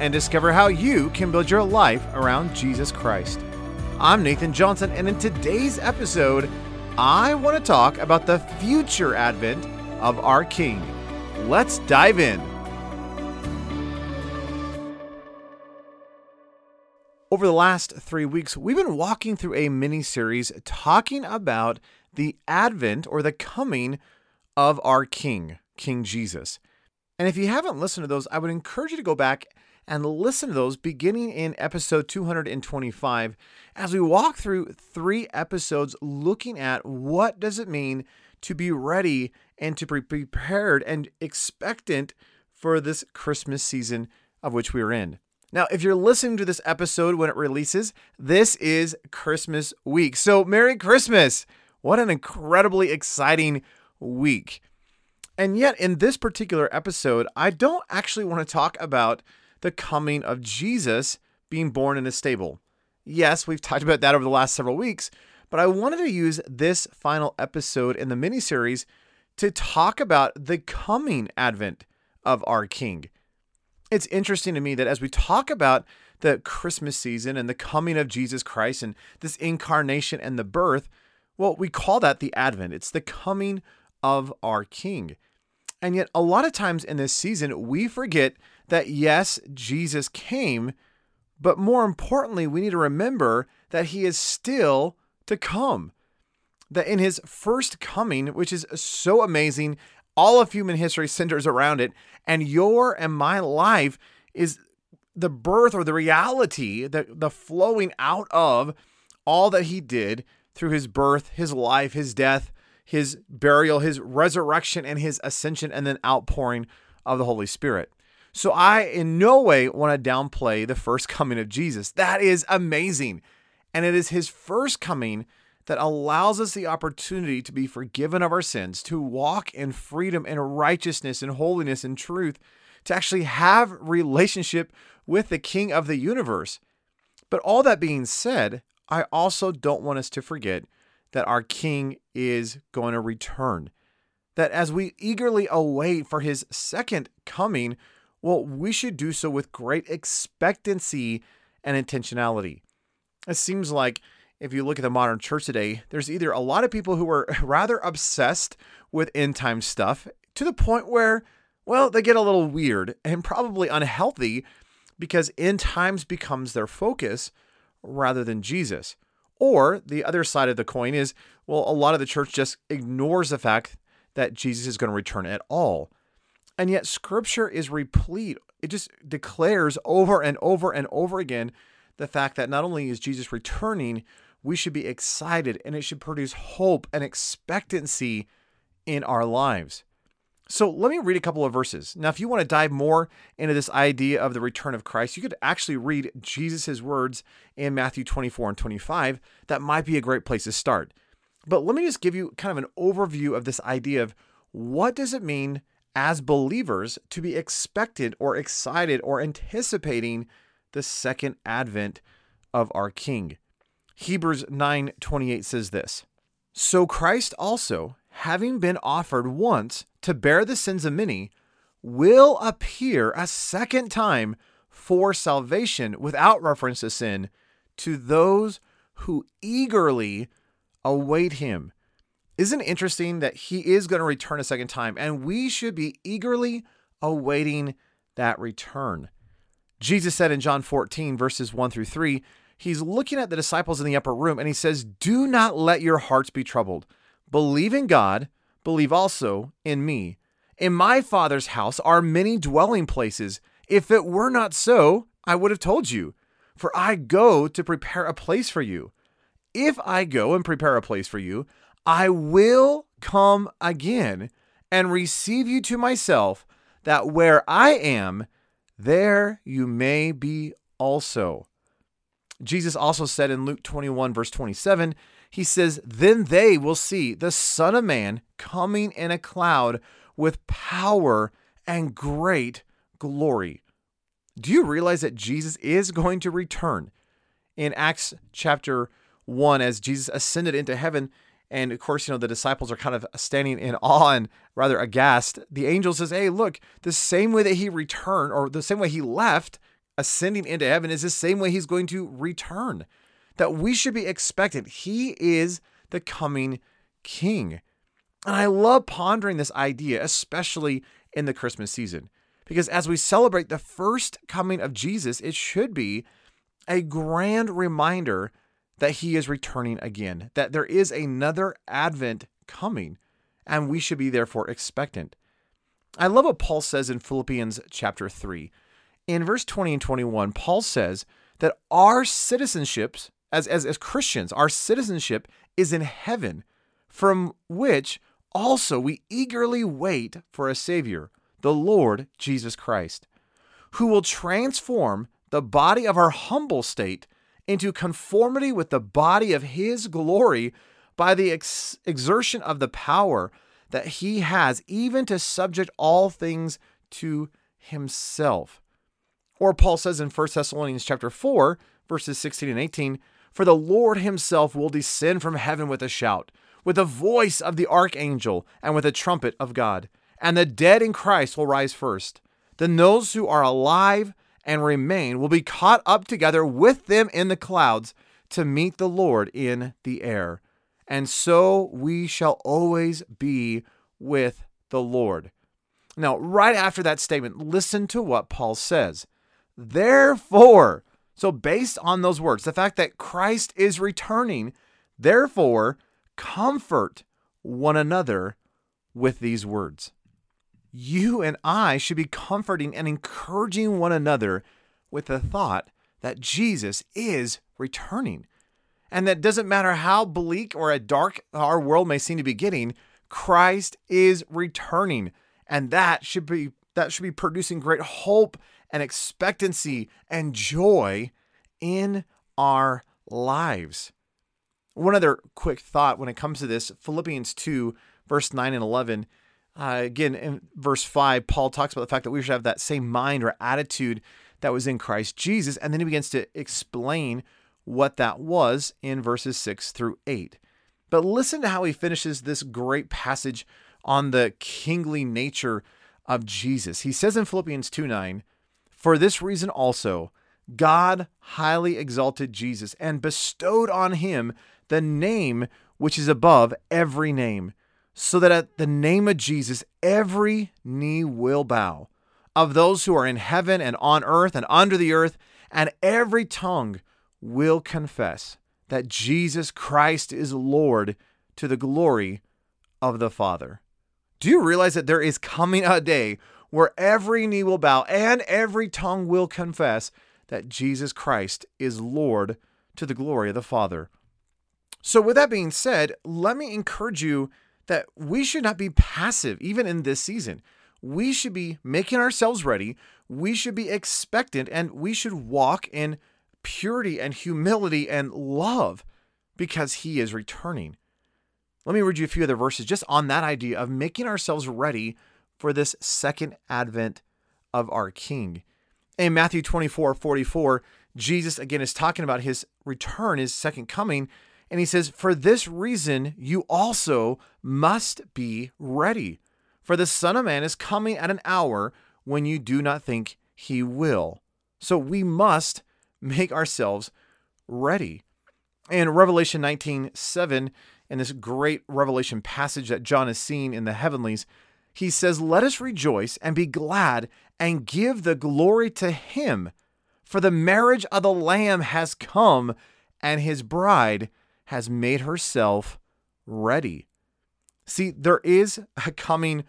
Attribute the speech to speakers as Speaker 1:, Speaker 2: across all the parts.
Speaker 1: and discover how you can build your life around Jesus Christ. I'm Nathan Johnson, and in today's episode, I want to talk about the future advent of our King. Let's dive in. Over the last three weeks, we've been walking through a mini series talking about the advent or the coming of our King, King Jesus. And if you haven't listened to those, I would encourage you to go back and listen to those beginning in episode 225 as we walk through three episodes looking at what does it mean to be ready and to be prepared and expectant for this Christmas season of which we are in. Now, if you're listening to this episode when it releases, this is Christmas week. So, Merry Christmas! What an incredibly exciting week. And yet, in this particular episode, I don't actually want to talk about the coming of Jesus being born in a stable. Yes, we've talked about that over the last several weeks, but I wanted to use this final episode in the miniseries to talk about the coming advent of our King it's interesting to me that as we talk about the Christmas season and the coming of Jesus Christ and this incarnation and the birth, well, we call that the Advent. It's the coming of our King. And yet, a lot of times in this season, we forget that yes, Jesus came, but more importantly, we need to remember that he is still to come. That in his first coming, which is so amazing all of human history centers around it. And your and my life is the birth or the reality, the, the flowing out of all that he did through his birth, his life, his death, his burial, his resurrection, and his ascension, and then outpouring of the Holy Spirit. So I in no way want to downplay the first coming of Jesus. That is amazing. And it is his first coming that allows us the opportunity to be forgiven of our sins, to walk in freedom and righteousness and holiness and truth, to actually have relationship with the King of the universe. But all that being said, I also don't want us to forget that our King is going to return. That as we eagerly await for his second coming, well, we should do so with great expectancy and intentionality. It seems like if you look at the modern church today, there's either a lot of people who are rather obsessed with end time stuff to the point where, well, they get a little weird and probably unhealthy because end times becomes their focus rather than Jesus. Or the other side of the coin is, well, a lot of the church just ignores the fact that Jesus is going to return at all. And yet, scripture is replete. It just declares over and over and over again the fact that not only is Jesus returning, we should be excited and it should produce hope and expectancy in our lives. So let me read a couple of verses. Now, if you want to dive more into this idea of the return of Christ, you could actually read Jesus' words in Matthew 24 and 25. That might be a great place to start. But let me just give you kind of an overview of this idea of what does it mean as believers to be expected or excited or anticipating the second advent of our King. Hebrews 9:28 says this. So Christ also, having been offered once to bear the sins of many, will appear a second time for salvation without reference to sin to those who eagerly await him. Isn't it interesting that he is going to return a second time and we should be eagerly awaiting that return? Jesus said in John 14, verses 1 through 3, he's looking at the disciples in the upper room and he says, Do not let your hearts be troubled. Believe in God, believe also in me. In my Father's house are many dwelling places. If it were not so, I would have told you, for I go to prepare a place for you. If I go and prepare a place for you, I will come again and receive you to myself, that where I am, there you may be also. Jesus also said in Luke 21, verse 27, he says, Then they will see the Son of Man coming in a cloud with power and great glory. Do you realize that Jesus is going to return? In Acts chapter 1, as Jesus ascended into heaven, and of course, you know, the disciples are kind of standing in awe and rather aghast. The angel says, Hey, look, the same way that he returned, or the same way he left, ascending into heaven, is the same way he's going to return. That we should be expectant. He is the coming king. And I love pondering this idea, especially in the Christmas season, because as we celebrate the first coming of Jesus, it should be a grand reminder that he is returning again, that there is another advent coming, and we should be therefore expectant. I love what Paul says in Philippians chapter 3. In verse 20 and 21, Paul says that our citizenships, as, as, as Christians, our citizenship is in heaven, from which also we eagerly wait for a Savior, the Lord Jesus Christ, who will transform the body of our humble state into conformity with the body of his glory by the ex- exertion of the power that he has, even to subject all things to himself. Or Paul says in 1 Thessalonians chapter 4, verses 16 and 18, For the Lord himself will descend from heaven with a shout, with the voice of the archangel, and with a trumpet of God. And the dead in Christ will rise first. Then those who are alive and remain will be caught up together with them in the clouds to meet the Lord in the air. And so we shall always be with the Lord. Now, right after that statement, listen to what Paul says. Therefore, so based on those words, the fact that Christ is returning, therefore, comfort one another with these words you and I should be comforting and encouraging one another with the thought that Jesus is returning. And that doesn't matter how bleak or dark our world may seem to be getting, Christ is returning. And that should be that should be producing great hope and expectancy and joy in our lives. One other quick thought when it comes to this Philippians 2, verse 9 and 11 uh, again, in verse 5, Paul talks about the fact that we should have that same mind or attitude that was in Christ Jesus. And then he begins to explain what that was in verses 6 through 8. But listen to how he finishes this great passage on the kingly nature of Jesus. He says in Philippians 2 9, For this reason also, God highly exalted Jesus and bestowed on him the name which is above every name so that at the name of Jesus, every knee will bow of those who are in heaven and on earth and under the earth, and every tongue will confess that Jesus Christ is Lord to the glory of the Father. Do you realize that there is coming a day where every knee will bow and every tongue will confess that Jesus Christ is Lord to the glory of the Father? So, with that being said, let me encourage you that we should not be passive even in this season. We should be making ourselves ready. We should be expectant and we should walk in purity and humility and love because he is returning. Let me read you a few other verses just on that idea of making ourselves ready for this second advent of our King. In Matthew 24 44, Jesus, again, is talking about his return, his second coming. And he says, For this reason, you also must be ready. For the Son of Man is coming at an hour when you do not think he will. So we must make ourselves ready. In Revelation 19 7, in this great revelation passage that John is seeing in the heavenlies, he says, Let us rejoice and be glad and give the glory to him, for the marriage of the Lamb has come, and his bride has made herself ready. See, there is a coming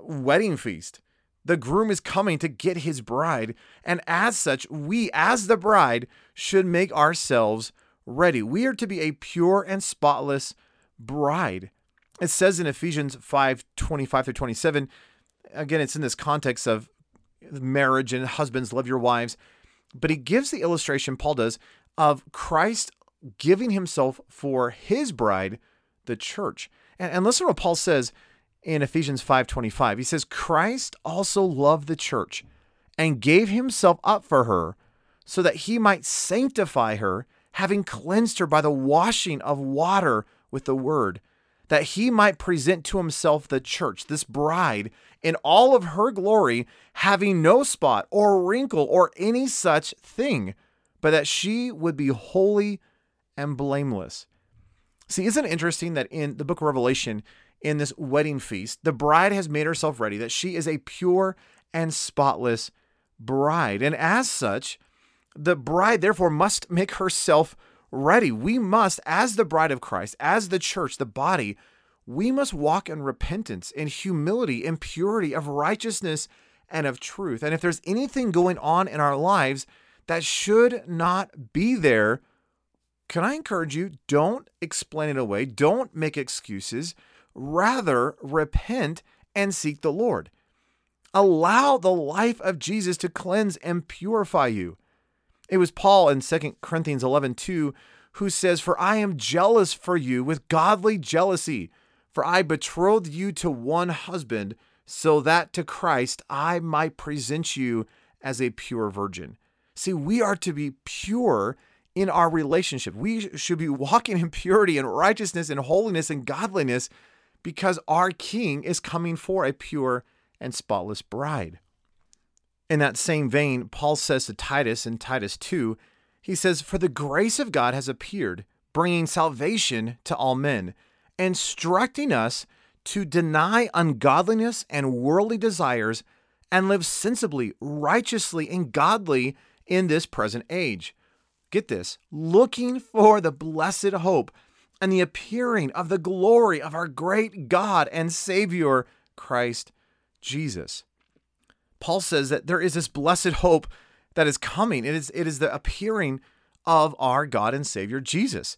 Speaker 1: wedding feast. The groom is coming to get his bride, and as such, we, as the bride, should make ourselves ready. We are to be a pure and spotless bride. It says in Ephesians 5 25 through 27, again, it's in this context of marriage and husbands, love your wives. But he gives the illustration, Paul does, of Christ giving himself for his bride, the church. And, and listen to what Paul says in Ephesians 5:25. He says, Christ also loved the church and gave himself up for her so that he might sanctify her, having cleansed her by the washing of water with the word, that he might present to himself the church, this bride, in all of her glory, having no spot or wrinkle or any such thing, but that she would be holy and blameless. See, isn't it interesting that in the book of Revelation, in this wedding feast, the bride has made herself ready, that she is a pure and spotless bride. And as such, the bride therefore must make herself ready. We must, as the bride of Christ, as the church, the body, we must walk in repentance, in humility, in purity, of righteousness, and of truth. And if there's anything going on in our lives that should not be there, can I encourage you? Don't explain it away. Don't make excuses. Rather, repent and seek the Lord. Allow the life of Jesus to cleanse and purify you. It was Paul in 2 Corinthians 11 2 who says, For I am jealous for you with godly jealousy, for I betrothed you to one husband, so that to Christ I might present you as a pure virgin. See, we are to be pure in our relationship. We should be walking in purity and righteousness and holiness and godliness because our King is coming for a pure and spotless bride. In that same vein, Paul says to Titus in Titus 2, he says, For the grace of God has appeared, bringing salvation to all men, instructing us to deny ungodliness and worldly desires and live sensibly, righteously, and godly in this present age. Get this, looking for the blessed hope and the appearing of the glory of our great God and Savior, Christ Jesus. Paul says that there is this blessed hope that is coming. It is, it is the appearing of our God and Savior Jesus.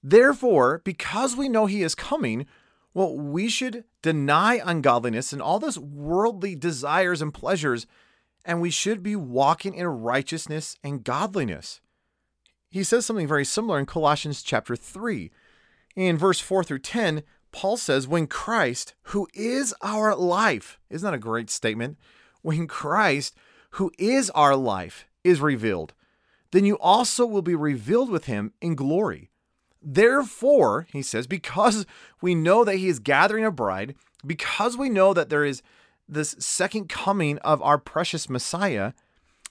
Speaker 1: Therefore, because we know he is coming, well, we should deny ungodliness and all those worldly desires and pleasures, and we should be walking in righteousness and godliness. He says something very similar in Colossians chapter 3. In verse 4 through 10, Paul says, When Christ, who is our life, isn't that a great statement? when Christ, who is our life, is revealed, then you also will be revealed with him in glory. Therefore, he says, because we know that he is gathering a bride, because we know that there is this second coming of our precious Messiah,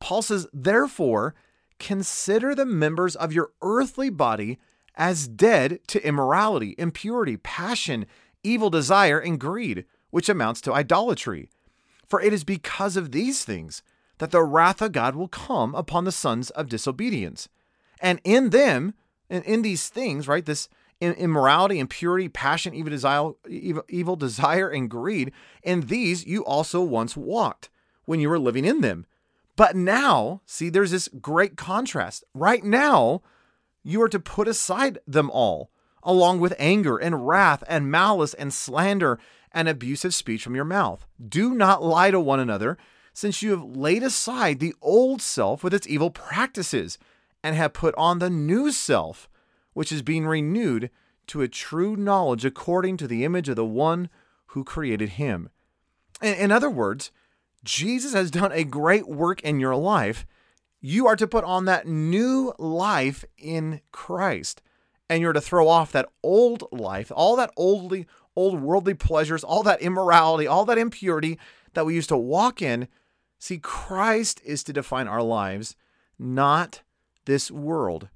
Speaker 1: Paul says, therefore, consider the members of your earthly body as dead to immorality, impurity, passion, evil desire, and greed, which amounts to idolatry. For it is because of these things that the wrath of God will come upon the sons of disobedience. And in them, and in these things, right, this immorality, impurity, passion, evil desire, evil, evil desire, and greed, in these you also once walked when you were living in them. But now, see, there's this great contrast. Right now, you are to put aside them all, along with anger and wrath and malice and slander and abusive speech from your mouth. Do not lie to one another, since you have laid aside the old self with its evil practices and have put on the new self, which is being renewed to a true knowledge according to the image of the one who created him. In, other words, Jesus has done a great work in your life, You are to put on that new life in Christ. And you're to throw off that old life, all that oldly, old worldly pleasures, all that immorality, all that impurity that we used to walk in. See, Christ is to define our lives, not this world.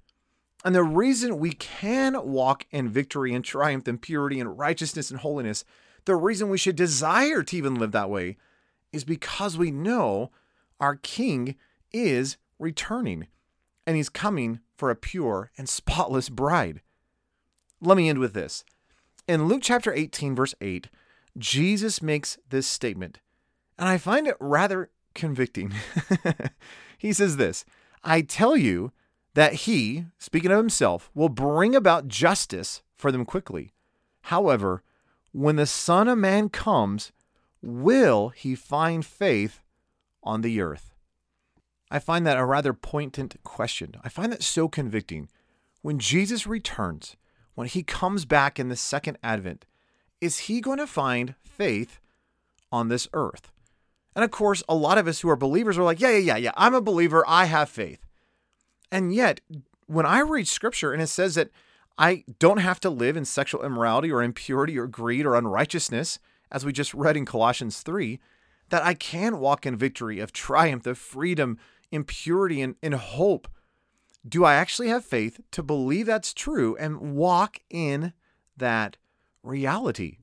Speaker 1: And the reason we can walk in victory and triumph and purity and righteousness and holiness, the reason we should desire to even live that way, is because we know our King is returning and he's coming for a pure and spotless bride. Let me end with this. In Luke chapter 18, verse 8, Jesus makes this statement, and I find it rather convicting. he says this I tell you that he, speaking of himself, will bring about justice for them quickly. However, when the Son of Man comes, will he find faith on the earth? I find that a rather poignant question. I find that so convicting. When Jesus returns, when he comes back in the second advent, is he going to find faith on this earth? And of course, a lot of us who are believers are like, yeah, yeah, yeah, yeah, I'm a believer, I have faith. And yet, when I read scripture and it says that I don't have to live in sexual immorality or impurity or greed or unrighteousness, as we just read in Colossians 3, that I can walk in victory of triumph, of freedom, in purity, and in hope. Do I actually have faith to believe that's true and walk in that reality?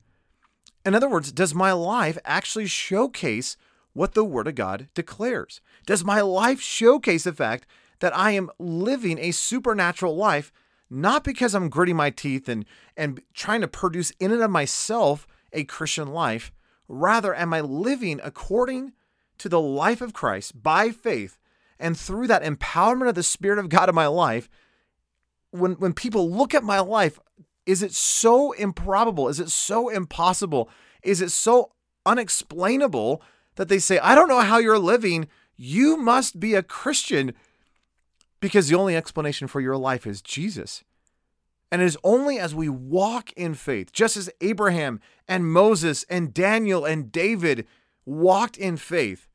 Speaker 1: In other words, does my life actually showcase what the Word of God declares? Does my life showcase the fact that I am living a supernatural life, not because I'm gritting my teeth and, and trying to produce in and of myself a Christian life. Rather, am I living according to the life of Christ by faith? And through that empowerment of the Spirit of God in my life, when, when people look at my life, is it so improbable? Is it so impossible? Is it so unexplainable that they say, I don't know how you're living. You must be a Christian because the only explanation for your life is Jesus. And it is only as we walk in faith, just as Abraham and Moses and Daniel and David walked in faith,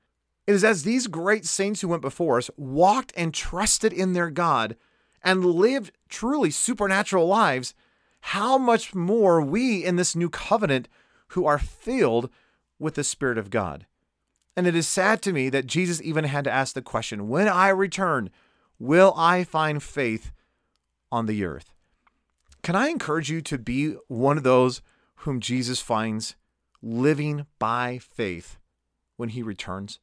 Speaker 1: it is as these great saints who went before us walked and trusted in their God and lived truly supernatural lives, how much more we in this new covenant who are filled with the Spirit of God. And it is sad to me that Jesus even had to ask the question when I return, will I find faith on the earth? Can I encourage you to be one of those whom Jesus finds living by faith when he returns?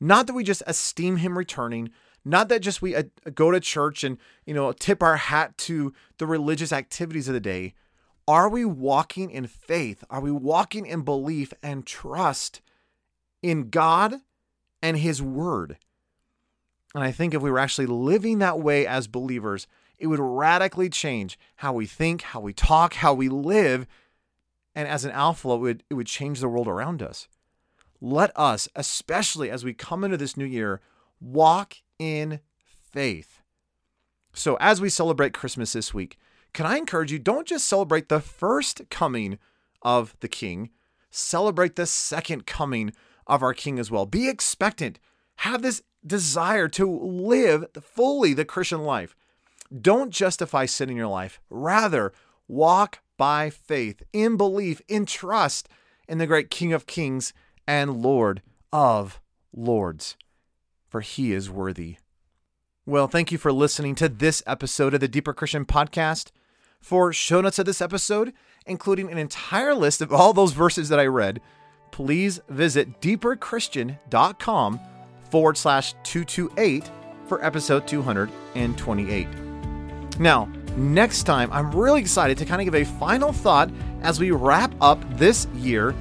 Speaker 1: Not that we just esteem him returning, not that just we uh, go to church and, you know, tip our hat to the religious activities of the day. Are we walking in faith? Are we walking in belief and trust in God and his word? And I think if we were actually living that way as believers, it would radically change how we think, how we talk, how we live. And as an alpha, it would, it would change the world around us. Let us, especially as we come into this new year, walk in faith. So, as we celebrate Christmas this week, can I encourage you don't just celebrate the first coming of the King, celebrate the second coming of our King as well. Be expectant. Have this desire to live fully the Christian life. Don't justify sin in your life. Rather, walk by faith, in belief, in trust in the great King of Kings and Lord of Lords, for he is worthy. Well, thank you for listening to this episode of the Deeper Christian Podcast. For show notes of this episode, including an entire list of all those verses that I read, please visit deeperchristian.com forward slash 228 for episode 228. Now, next time, I'm really excited to kind of give a final thought as we wrap up this year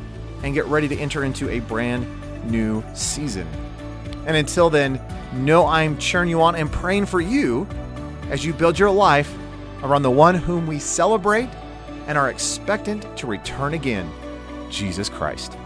Speaker 1: and get ready to enter into a brand new season. And until then, know I'm cheering you on and praying for you as you build your life around the one whom we celebrate and are expectant to return again, Jesus Christ.